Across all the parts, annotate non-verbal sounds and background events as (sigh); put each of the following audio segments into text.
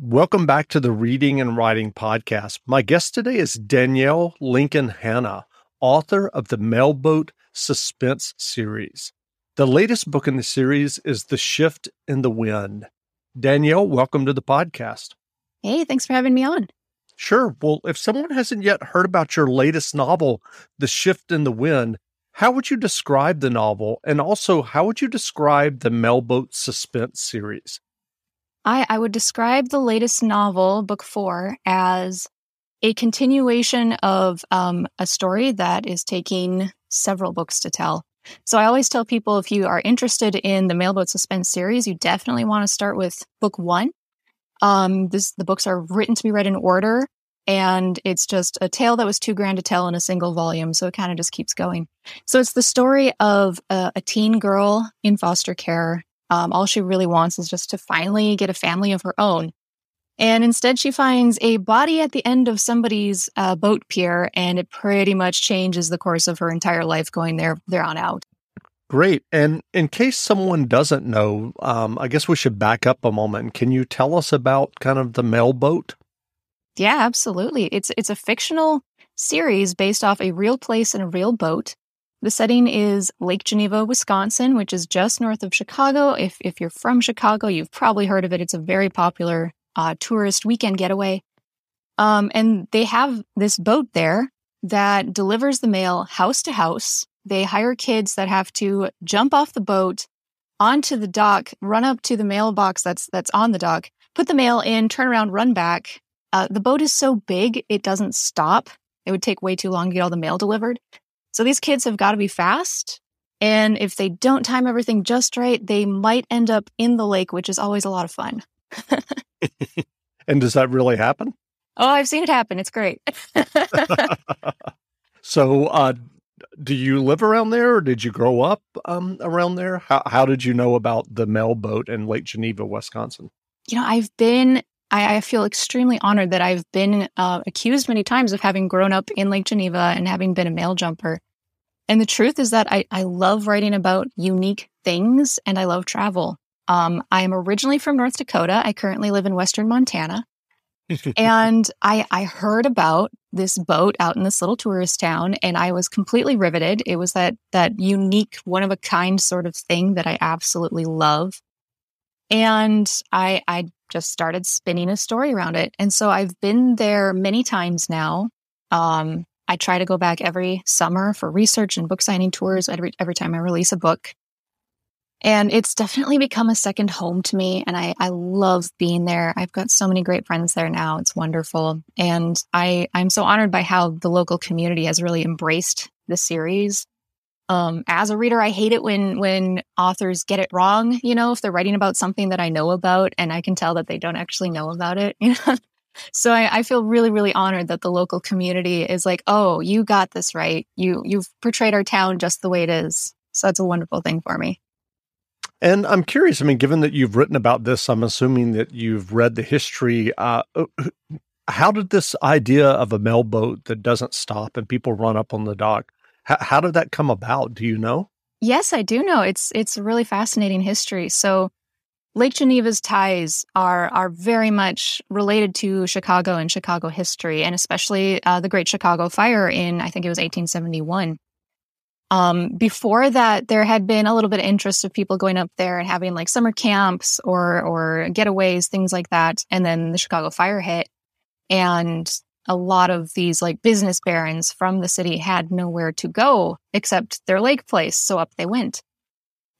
Welcome back to the Reading and Writing Podcast. My guest today is Danielle Lincoln Hanna, author of the Mailboat Suspense series. The latest book in the series is The Shift in the Wind. Danielle, welcome to the podcast. Hey, thanks for having me on. Sure. Well, if someone hasn't yet heard about your latest novel, The Shift in the Wind, how would you describe the novel? And also, how would you describe the Mailboat Suspense series? I, I would describe the latest novel, book four, as a continuation of um, a story that is taking several books to tell. So I always tell people if you are interested in the Mailboat Suspense series, you definitely want to start with book one. Um, this the books are written to be read in order, and it's just a tale that was too grand to tell in a single volume. So it kind of just keeps going. So it's the story of a, a teen girl in foster care um, all she really wants is just to finally get a family of her own. And instead, she finds a body at the end of somebody's uh, boat pier, and it pretty much changes the course of her entire life going there, there on out. Great. And in case someone doesn't know, um, I guess we should back up a moment. Can you tell us about kind of the mail boat? Yeah, absolutely. It's it's a fictional series based off a real place and a real boat. The setting is Lake Geneva, Wisconsin, which is just north of Chicago. If, if you're from Chicago, you've probably heard of it. It's a very popular uh, tourist weekend getaway. Um, and they have this boat there that delivers the mail house to house. They hire kids that have to jump off the boat onto the dock, run up to the mailbox that's that's on the dock, put the mail in, turn around, run back. Uh, the boat is so big it doesn't stop. It would take way too long to get all the mail delivered. So these kids have got to be fast. And if they don't time everything just right, they might end up in the lake, which is always a lot of fun. (laughs) and does that really happen? Oh, I've seen it happen. It's great. (laughs) so, uh, do you live around there or did you grow up um, around there? How, how did you know about the mail boat in Lake Geneva, Wisconsin? You know, I've been I, I, feel extremely honored that I've been uh, accused many times of having grown up in Lake Geneva and having been a mail jumper. And the truth is that I, I love writing about unique things and I love travel. Um, I am originally from North Dakota. I currently live in Western Montana. (laughs) and I, I heard about this boat out in this little tourist town and I was completely riveted. It was that, that unique, one of a kind sort of thing that I absolutely love. And I, I just started spinning a story around it. And so I've been there many times now. Um, I try to go back every summer for research and book signing tours every, every time I release a book. And it's definitely become a second home to me. And I, I love being there. I've got so many great friends there now. It's wonderful. And I, I'm so honored by how the local community has really embraced the series. Um, as a reader, I hate it when when authors get it wrong. You know, if they're writing about something that I know about and I can tell that they don't actually know about it. (laughs) You know, so I, I, feel really, really honored that the local community is like, oh, you got this right. You you've portrayed our town just the way it is. So that's a wonderful thing for me. And I'm curious. I mean, given that you've written about this, I'm assuming that you've read the history. Uh, uh how did this idea of a mailboat that doesn't stop and people run up on the dock? How, how did that come about? Do you know? Yes, I do know. It's it's a really fascinating history. So Lake Geneva's ties are are very much related to Chicago and Chicago history, and especially uh, the Great Chicago Fire in I think it was 1871. Um, before that, there had been a little bit of interest of people going up there and having like summer camps or or getaways, things like that. And then the Chicago Fire hit, and a lot of these like business barons from the city had nowhere to go except their lake place, so up they went.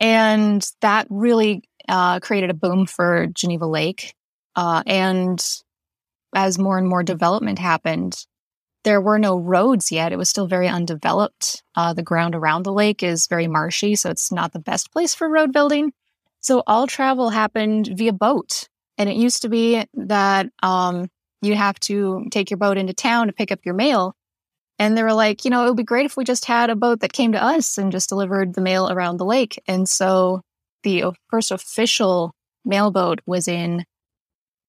And that really uh, created a boom for Geneva Lake. Uh, and as more and more development happened, there were no roads yet. It was still very undeveloped. Uh, the ground around the lake is very marshy, so it's not the best place for road building. So all travel happened via boat. And it used to be that um, you'd have to take your boat into town to pick up your mail. And they were like, you know, it would be great if we just had a boat that came to us and just delivered the mail around the lake. And so the first official mailboat was in,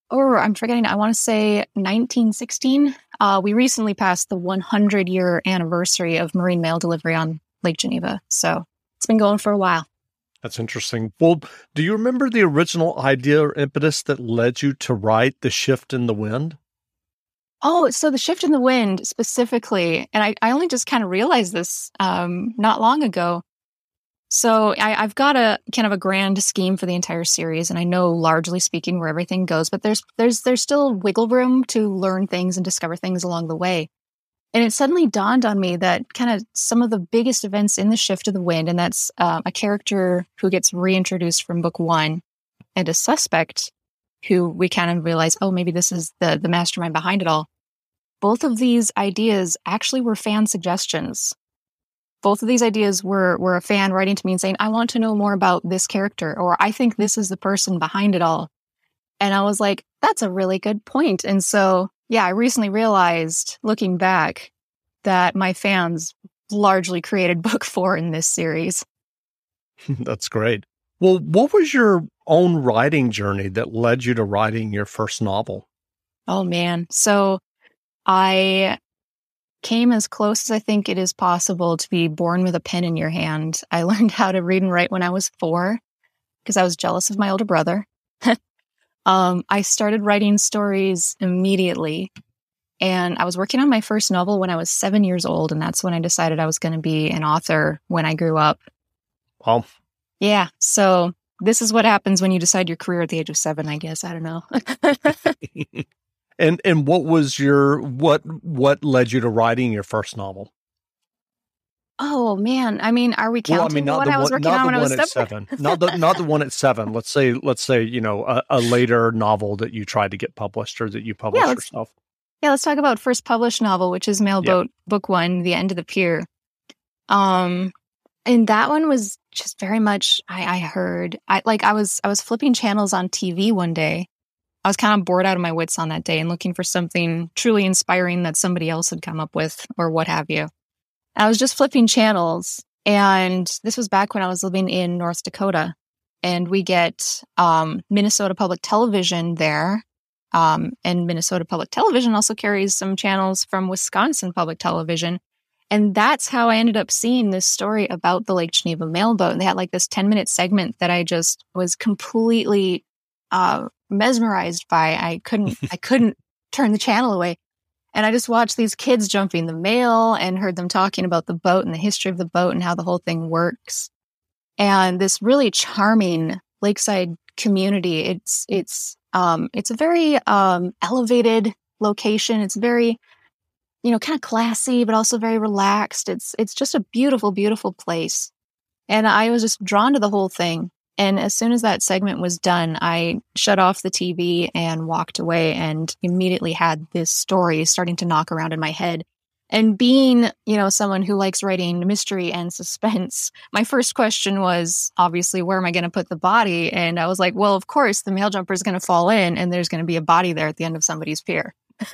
or I'm forgetting, I want to say 1916. Uh, we recently passed the 100 year anniversary of marine mail delivery on Lake Geneva. So it's been going for a while. That's interesting. Well, do you remember the original idea or impetus that led you to write The Shift in the Wind? Oh, so the shift in the wind specifically, and I, I only just kind of realized this um, not long ago. So I, have got a kind of a grand scheme for the entire series, and I know largely speaking where everything goes, but there's there's there's still wiggle room to learn things and discover things along the way. And it suddenly dawned on me that kind of some of the biggest events in the shift of the wind, and that's uh, a character who gets reintroduced from book one, and a suspect who we kind of realize, oh, maybe this is the the mastermind behind it all. Both of these ideas actually were fan suggestions. Both of these ideas were were a fan writing to me and saying, I want to know more about this character, or I think this is the person behind it all. And I was like, that's a really good point. And so yeah, I recently realized, looking back, that my fans largely created (laughs) book four in this series. (laughs) That's great. Well, what was your own writing journey that led you to writing your first novel? Oh, man. So I came as close as I think it is possible to be born with a pen in your hand. I (laughs) learned how to read and write when I was four because I was jealous of my older brother. (laughs) Um, I started writing stories immediately. And I was working on my first novel when I was seven years old. And that's when I decided I was going to be an author when I grew up. Well, yeah. So this is what happens when you decide your career at the age of seven, I guess. I don't know. (laughs) and and what was your what what led you to writing your first novel? Oh man, I mean, are we counting well, I mean, not what the I was one, working on when I was seven? not the not the one at seven. (laughs) Let's say let's say you know a, a, later novel that you tried to get published or that you published yeah, yourself. Yeah, let's talk about first published novel, which is Mailboat yeah. Book One, The End of the Pier. Um, and that one was just very much I, I heard I like I was I was flipping channels on TV one day. I was kind of bored out of my wits on that day and looking for something truly inspiring that somebody else had come up with or what have you. I was just flipping channels. And this was back when I was living in North Dakota. And we get um, Minnesota Public Television there. Um, and Minnesota Public Television also carries some channels from Wisconsin Public Television. And that's how I ended up seeing this story about the Lake Geneva mailboat. And they had like this 10 minute segment that I just was completely uh, mesmerized by. I couldn't, (laughs) I couldn't turn the channel away. And I just watched these kids jumping the mail and heard them talking about the boat and the history of the boat and how the whole thing works. And this really charming lakeside community. It's it's um it's a very um elevated location. It's very you know kind of classy but also very relaxed. It's it's just a beautiful beautiful place. And I was just drawn to the whole thing. And as soon as that segment was done, I shut off the TV and walked away and immediately had this story starting to knock around in my head. And being, you know, someone who likes writing mystery and (laughs) suspense, my first question was obviously, where am I going to put the body? And I was like, well, of course, the mail jumper is going to fall in and there's going to be a body there at the end of somebody's pier. (laughs) (laughs)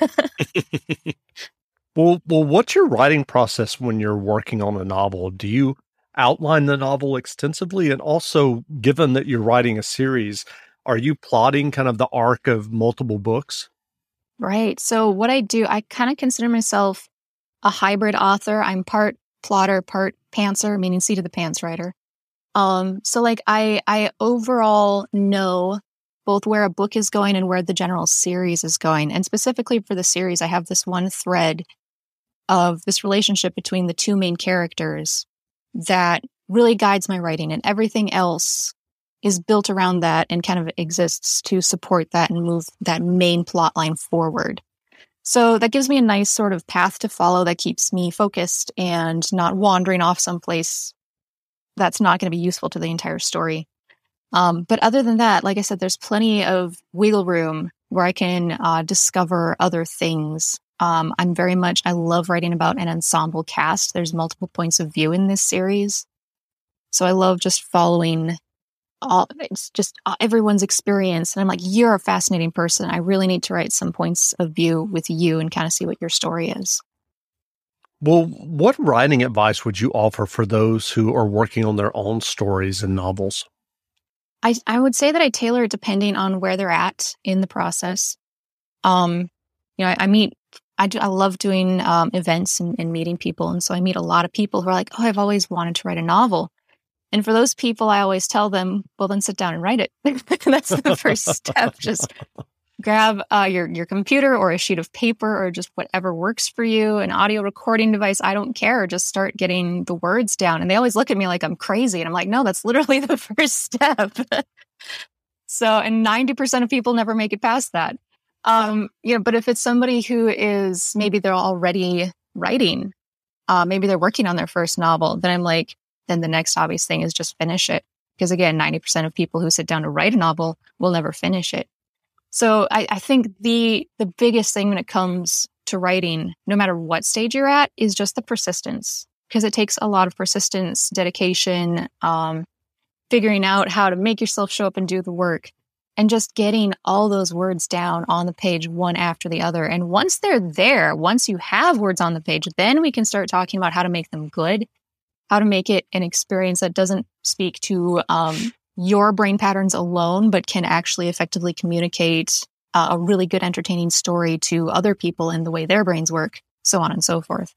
well, well, what's your writing process when you're working on a novel? Do you outline the novel extensively? And also, given that you're writing a series, are you plotting kind of the arc of multiple books? Right. So, what I do, I kind of consider myself a hybrid author. I'm part plotter, part pantser, meaning seat of the pants writer. Um, so like I I overall know both where a book is going and where the general series is going. And specifically for the series, I have this one thread of this relationship between the two main characters that really guides my writing and everything else is built around that and kind of exists to support that and move that main plot line forward. So that gives me a nice sort of path to follow that keeps me focused and not wandering off someplace that's not going to be useful to the entire story. Um, but other than that, like I said, there's plenty of wiggle room where I can uh, discover other things um, I'm very much, I love writing about an ensemble cast. There's multiple points of view in this series. So I love just following all, it's just uh, everyone's experience. And I'm like, you're a fascinating person. I really need to write some points of view with you and kind of see what your story is. Well, what writing advice would you offer for those who are working on their own stories and novels? I, I would say that I tailor it depending on where they're at in the process. Um, you know, I, I meet I do, I love doing um, events and, and, meeting people. And so I meet a lot of people who are like, oh, I've always wanted to write a novel. And for those people, I always tell them, well, then sit down and write it. (laughs) That's the first (laughs) step. Just grab uh, your your computer or a sheet of paper or just whatever works for you, an audio recording device. I don't care. Just start getting the words down. And they always look at me like I'm crazy, and I'm like, no, that's literally (laughs) the first step. so, and ninety percent of people never make it past that. Um, you know, but if it's somebody who is maybe they're already writing, uh, maybe they're working on their first novel, then I'm like, then the next obvious thing is just finish it. Because again, 90% of people who sit down to write a novel will never finish it. So I, I think the the biggest thing when it comes to writing, no matter what stage you're at, is just the persistence. Because it takes a lot of persistence, dedication, um, figuring out how to make yourself show up and do the work, and just getting all those words down on the page one after the other. And once they're there, once you have words on the page, then we can start talking about how to make them good, how to make it an experience that doesn't speak to um, your brain patterns alone, but can actually effectively communicate uh, a really good, entertaining story to other people in the way their brains work, so on and so forth.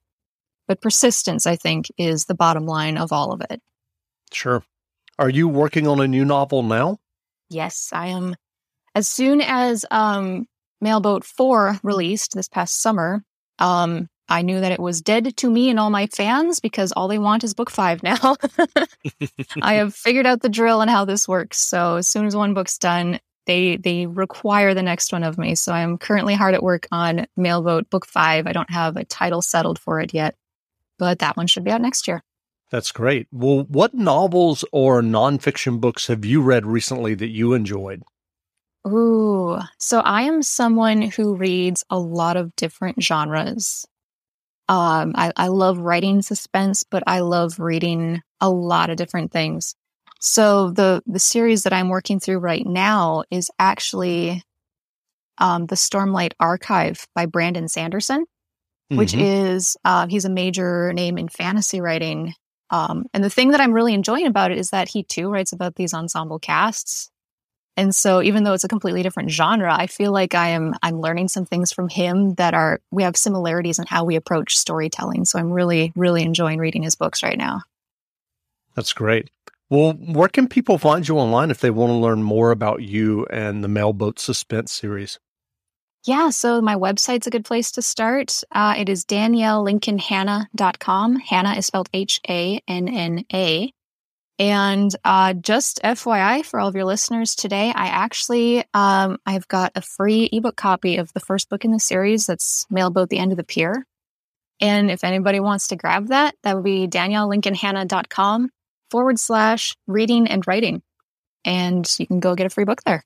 But persistence, I think, is the bottom line of all of it. Sure. Are you working on a new novel now? Yes, I am. As soon as um, Mailboat 4 released this past summer, um, I knew that it was dead to me and all my fans because all they want is book five now. (laughs) I have figured out the drill and how this works. So as soon as one book's done, they they require the next one of me. So I'm currently hard at work on Mailboat Book Five. I don't have a title settled for it yet, but that one should be out next year. That's great. Well, what novels or nonfiction books have you read recently that you enjoyed? Ooh, so I am someone who reads a lot of different genres. Um, I, I love writing suspense, but I love reading a lot of different things. So the the series that I'm working through right now is actually um, the Stormlight Archive by Brandon Sanderson, mm-hmm. which is uh, he's a major name in fantasy writing. Um, and the thing that I'm really enjoying about it is that he too writes about these ensemble casts. And so even though it's a completely different genre, I feel like I am I'm learning some things from him that are we have similarities in how we approach storytelling. So I'm really really enjoying reading his books right now. That's great. Well, where can people find you online if they want to learn more about you and the Mailboat Suspense series? Yeah, so my website's a good place to start. Uh, it is daniellelincolnhanna.com. Hanna is spelled H A N N A. And uh, just FYI for all of your listeners today, I actually um, I've got a free ebook copy of the first book in the series that's Mailboat: The End of the Pier. And if anybody wants to grab that, that would be daniellelincolnhanna.com forward slash reading and writing. And you can go get a free book there.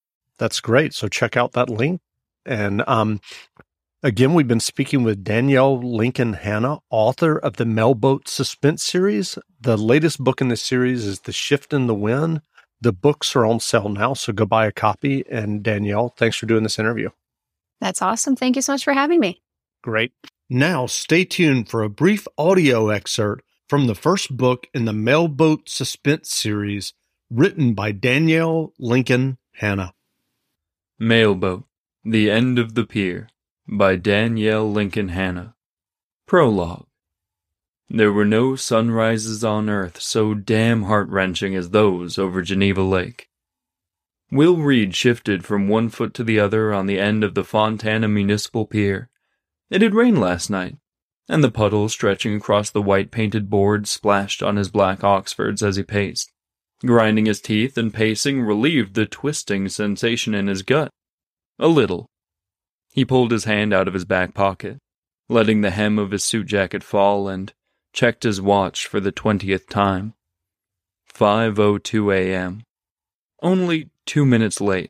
That's great. So check out that link. And um, again, we've been speaking with Danielle Lincoln Hanna, author of the Mailboat Suspense series. The latest book in the series is The Shift in the Wind. The books are on sale now, so go buy a copy. And Danielle, thanks for doing this interview. That's awesome. Thank you so much for having me. Great. Now, stay tuned for a brief audio excerpt from the first book in the Mailboat Suspense series, written by Danielle Lincoln Hanna. Mailboat The End of the Pier by Danielle Lincoln Hanna. Prologue There were no sunrises on earth so damn heart wrenching as those over Geneva Lake. Will Reed shifted from one foot to the other on the end of the Fontana Municipal Pier. It had rained last night, and the puddles stretching across the white painted boards splashed on his black Oxfords as he paced. Grinding his teeth and pacing relieved the twisting sensation in his gut. A little. He pulled his hand out of his back pocket, letting the hem of his suit jacket fall, and checked his watch for the twentieth time. 5.02 a.m. Only two minutes late,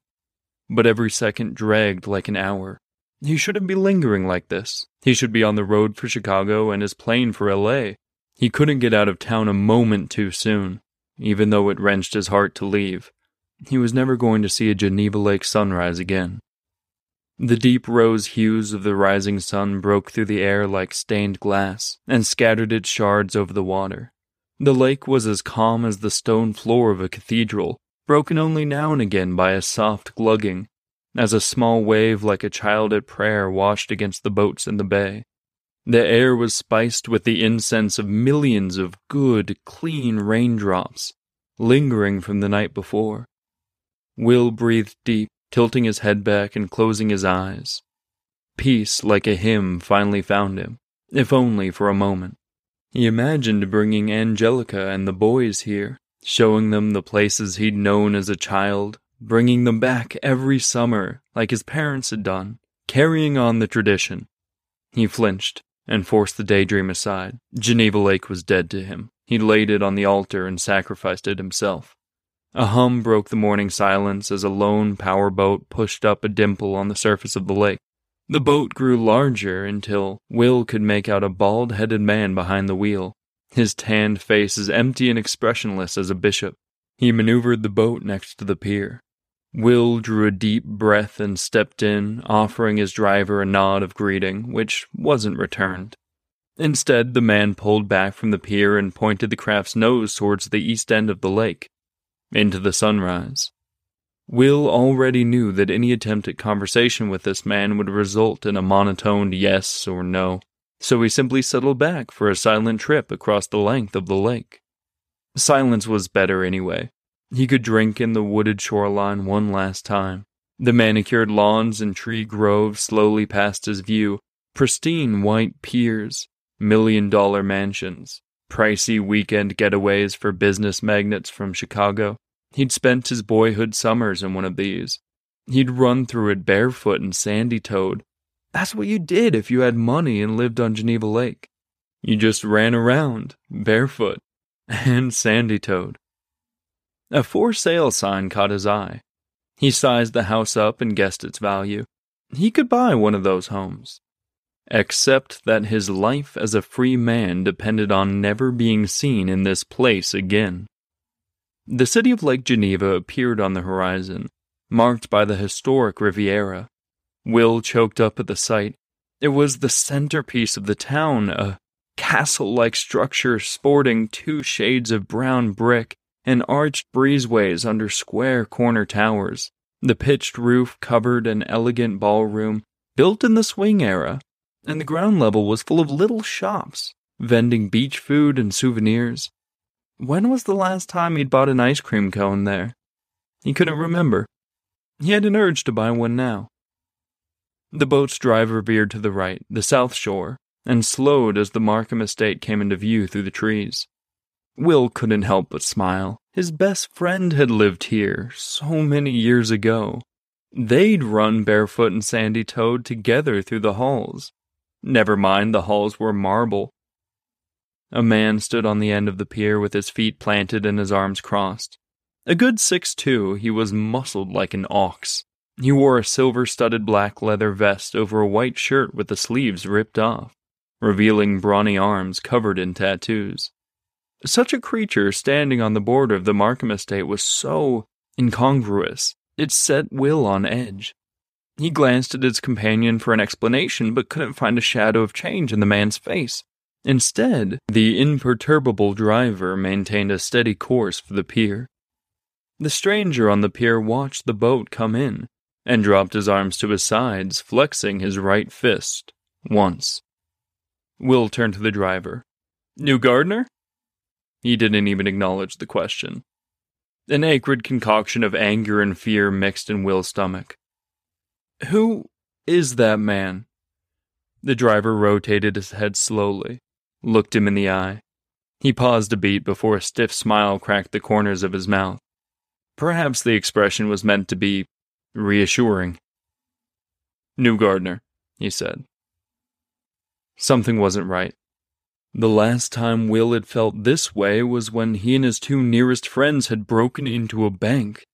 but every second dragged like an hour. He shouldn't be lingering like this. He should be on the road for Chicago and his plane for LA. He couldn't get out of town a moment too soon, even though it wrenched his heart to leave. He was never going to see a Geneva Lake sunrise again. The deep rose hues of the rising sun broke through the air like stained glass and scattered its shards over the water. The lake was as calm as the stone floor of a cathedral, broken only now and again by a soft glugging as a small wave like a child at prayer washed against the boats in the bay. The air was spiced with the incense of millions of good, clean raindrops, lingering from the night before. Will breathed deep, tilting his head back and closing his eyes. Peace, like a hymn, finally found him, if only for a moment. He imagined bringing Angelica and the boys here, showing them the places he'd known as a child, bringing them back every summer like his parents had done, carrying on the tradition. He flinched and forced the daydream aside. Geneva Lake was dead to him. He laid it on the altar and sacrificed it himself. A hum broke the morning silence as a lone power boat pushed up a dimple on the surface of the lake. The boat grew larger until Will could make out a bald headed man behind the wheel, his tanned face as empty and expressionless as a bishop. He maneuvered the boat next to the pier, Will drew a deep breath and stepped in, offering his driver a nod of greeting, which wasn't returned. Instead, the man pulled back from the pier and pointed the craft's nose towards the east end of the lake, into the sunrise. Will already knew that any attempt at conversation with this man would result in a monotoned yes or no, so he simply settled back for a silent trip across the length of the lake. Silence was better anyway. He could drink in the wooded shoreline one last time. The manicured lawns and tree groves slowly passed his view, pristine white piers, million dollar mansions, pricey weekend getaways for business magnates from Chicago. He'd spent his boyhood summers in one of these. He'd run through it barefoot and sandy toed. That's what you did if you had money and lived on Geneva Lake. You just ran around, barefoot, (laughs) and sandy toed. A for sale sign caught his eye. He sized the house up and guessed its value. He could buy one of those homes. Except that his life as a free man depended on never being seen in this place again. The city of Lake Geneva appeared on the horizon, marked by the historic Riviera. Will choked up at the sight. It was the centerpiece of the town, a castle like structure sporting two shades of brown brick and arched breezeways under square corner towers. The pitched roof covered an elegant ballroom built in the swing era, and the ground level was full of little shops, vending beach food and souvenirs. When was the last time he'd bought an ice cream cone there? He couldn't remember. He had an urge to buy one now. The boat's driver veered to the right, the south shore, and slowed as the Markham estate came into view through the trees. Will couldn't help but smile. His best friend had lived here so many years ago. They'd run barefoot and sandy toed together through the halls. Never mind, the halls were marble. A man stood on the end of the pier with his feet planted and his arms crossed. A good six-two, he was muscled like an ox. He wore a silver studded black leather vest over a white shirt with the sleeves ripped off, revealing brawny arms covered in tattoos. Such a creature standing on the border of the Markham estate was so incongruous, it set Will on edge. He glanced at his companion for an explanation, but couldn't find a shadow of change in the man's face. Instead, the imperturbable driver maintained a steady course for the pier. The stranger on the pier watched the boat come in and dropped his arms to his sides, flexing his right fist once. Will turned to the driver. New gardener? He didn't even acknowledge the question. An acrid concoction of anger and fear mixed in Will's stomach. Who is that man? The driver rotated his head slowly, looked him in the eye. He paused a beat before a stiff smile cracked the corners of his mouth. Perhaps the expression was meant to be reassuring. New Newgardner, he said. Something wasn't right. The last time Will had felt this way was when he and his two nearest friends had broken into a bank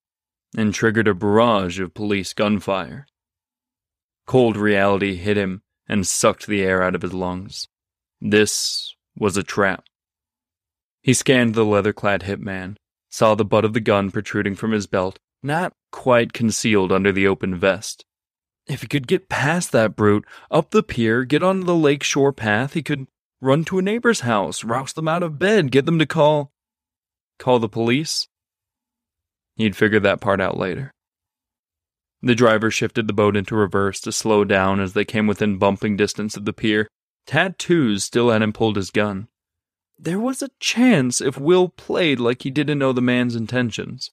and triggered a barrage of police gunfire. Cold reality hit him and sucked the air out of his lungs. This was a trap. He scanned the leather clad hitman, saw the butt of the gun protruding from his belt, not quite concealed under the open vest. If he could get past that brute, up the pier, get onto the lake shore path, he could run to a neighbor's house, rouse them out of bed, get them to call. call the police? He'd figure that part out later. The driver shifted the boat into reverse to slow down as they came within bumping distance of the pier. Tattoos still hadn't pulled his gun. There was a chance if Will played like he didn't know the man's intentions.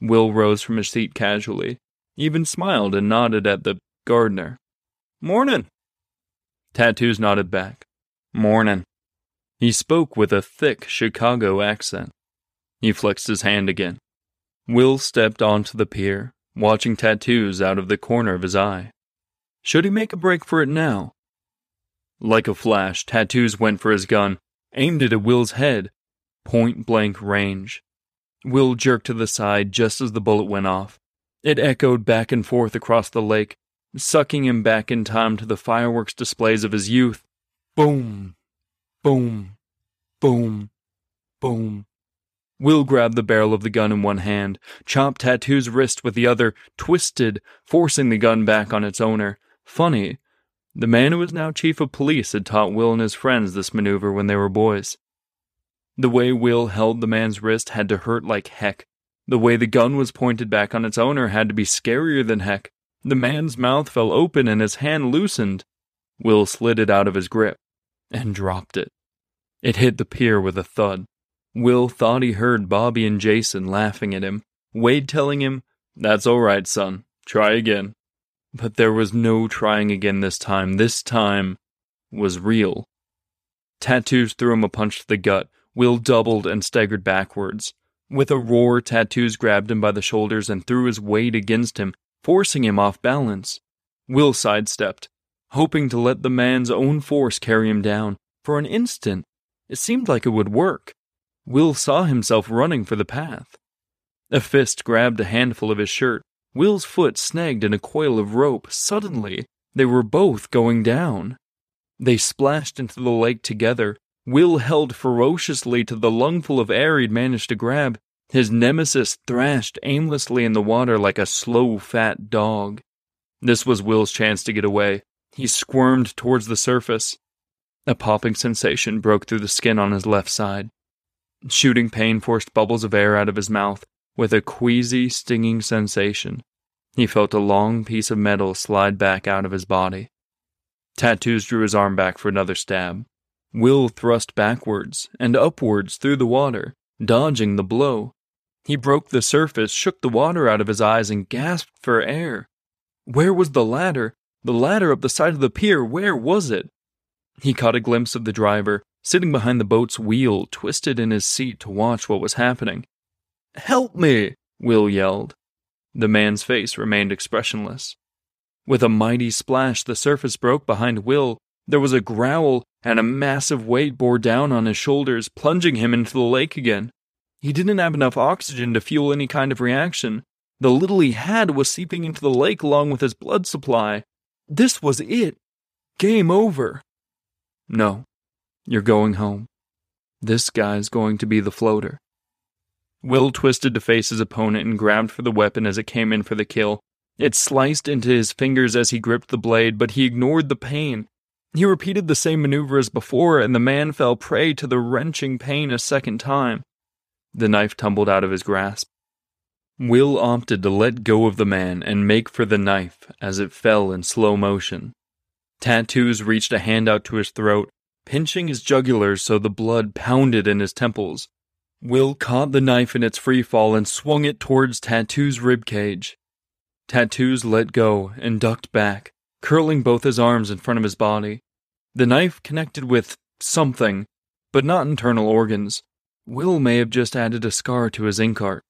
Will rose from his seat casually, even smiled and nodded at the gardener. Mornin'. Tattoos nodded back. Mornin'. He spoke with a thick Chicago accent. He flexed his hand again. Will stepped onto the pier, watching tattoos out of the corner of his eye. Should he make a break for it now? Like a flash, Tattoos went for his gun, aimed it at Will's head. Point blank range. Will jerked to the side just as the bullet went off. It echoed back and forth across the lake, sucking him back in time to the fireworks displays of his youth. Boom, boom, boom, boom. Will grabbed the barrel of the gun in one hand, chopped Tattoo's wrist with the other, twisted, forcing the gun back on its owner. Funny, the man who was now chief of police had taught Will and his friends this maneuver when they were boys. The way Will held the man's wrist had to hurt like heck. The way the gun was pointed back on its owner had to be scarier than heck. The man's mouth fell open and his hand loosened. Will slid it out of his grip and dropped it. It hit the pier with a thud. Will thought he heard Bobby and Jason laughing at him, Wade telling him, That's all right, son. Try again. But there was no trying again this time. This time was real. Tattoos threw him a punch to the gut. Will doubled and staggered backwards. With a roar, Tattoos grabbed him by the shoulders and threw his weight against him, forcing him off balance. Will sidestepped, hoping to let the man's own force carry him down. For an instant, it seemed like it would work. Will saw himself running for the path. A fist grabbed a handful of his shirt. Will's foot snagged in a coil of rope. Suddenly, they were both going down. They splashed into the lake together. Will held ferociously to the lungful of air he'd managed to grab. His nemesis thrashed aimlessly in the water like a slow, fat dog. This was Will's chance to get away. He squirmed towards the surface. A popping sensation broke through the skin on his left side. Shooting pain forced bubbles of air out of his mouth with a queasy, stinging sensation. He felt a long piece of metal slide back out of his body. Tattoos drew his arm back for another stab. Will thrust backwards and upwards through the water, dodging the blow. He broke the surface, shook the water out of his eyes, and gasped for air. Where was the ladder? The ladder up the side of the pier, where was it? He caught a glimpse of the driver, sitting behind the boat's wheel, twisted in his seat to watch what was happening. Help me! Will yelled. The man's face remained expressionless. With a mighty splash, the surface broke behind Will. There was a growl, and a massive weight bore down on his shoulders, plunging him into the lake again. He didn't have enough oxygen to fuel any kind of reaction. The little he had was seeping into the lake along with his blood supply. This was it. Game over. No, you're going home. This guy's going to be the floater. Will twisted to face his opponent and grabbed for the weapon as it came in for the kill. It sliced into his fingers as he gripped the blade, but he ignored the pain. He repeated the same maneuver as before, and the man fell prey to the wrenching pain a second time. The knife tumbled out of his grasp. Will opted to let go of the man and make for the knife as it fell in slow motion. Tattoos reached a hand out to his throat, pinching his jugular so the blood pounded in his temples. Will caught the knife in its free fall and swung it towards Tattoo's rib cage. Tattoos let go and ducked back, curling both his arms in front of his body. The knife connected with something, but not internal organs. Will may have just added a scar to his ink art.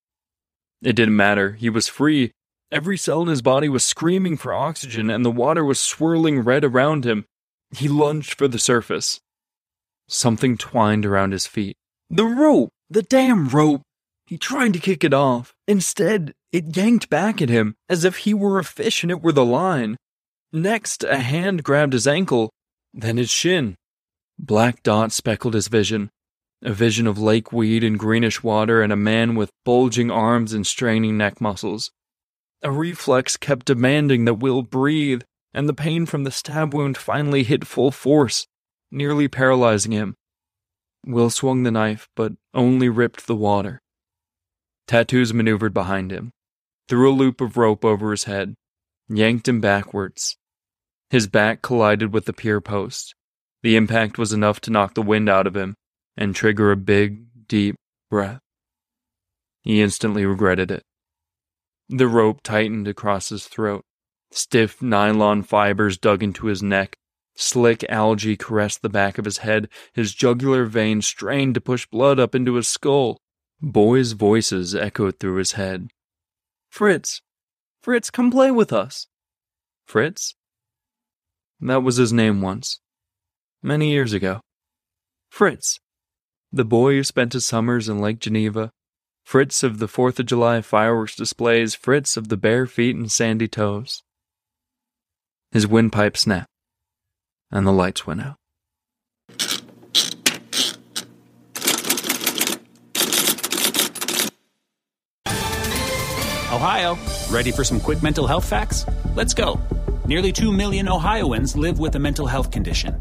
It didn't matter. He was free. Every cell in his body was screaming for oxygen, and the water was swirling red around him. He lunged for the surface. Something twined around his feet. The rope! The damn rope! He tried to kick it off. Instead, it yanked back at him as if he were a fish and it were the line. Next, a hand grabbed his ankle, then his shin. Black dots speckled his vision. A vision of lake weed and greenish water and a man with bulging arms and straining neck muscles. A reflex kept demanding that Will breathe, and the pain from the stab wound finally hit full force, nearly paralyzing him. Will swung the knife, but only ripped the water. Tattoos maneuvered behind him, threw a loop of rope over his head, yanked him backwards. His back collided with the pier post. The impact was enough to knock the wind out of him and trigger a big, deep breath. He instantly regretted it. The rope tightened across his throat. Stiff nylon fibers dug into his neck. Slick algae caressed the back of his head. His jugular vein strained to push blood up into his skull. Boys' voices echoed through his head. Fritz! Fritz, come play with us! Fritz? That was his name once. Many years ago. Fritz. The boy who spent his summers in Lake Geneva. Fritz of the Fourth of July fireworks displays. Fritz of the bare feet and sandy toes. His windpipe snapped, and the lights went out. Ohio, ready for some quick mental health facts? Let's go. Nearly 2 million Ohioans live with a mental health condition.